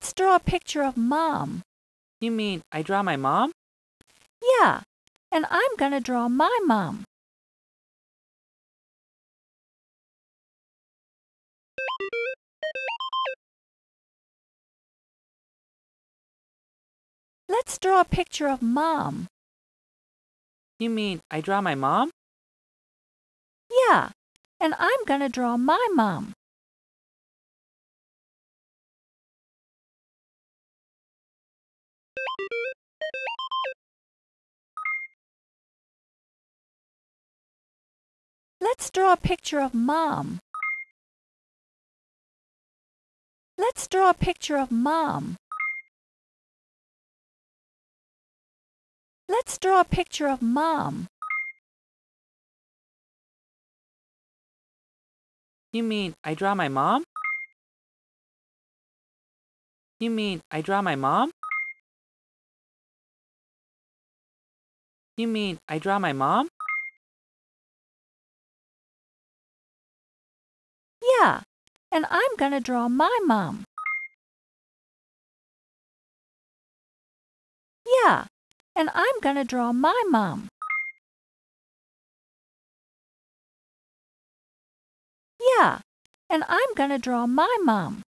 Let's draw a picture of Mom. You mean I draw my mom? Yeah, and I'm gonna draw my mom. Let's draw a picture of Mom. You mean I draw my mom? Yeah, and I'm gonna draw my mom. Let's draw a picture of Mom. Let's draw a picture of Mom. Let's draw a picture of Mom. You mean I draw my mom? You mean I draw my mom? You mean I draw my mom? Yeah, and I'm gonna draw my mom. Yeah, and I'm gonna draw my mom. Yeah, and I'm gonna draw my mom.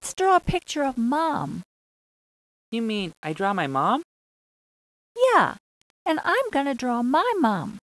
Let's draw a picture of Mom. You mean I draw my mom? Yeah, and I'm gonna draw my mom.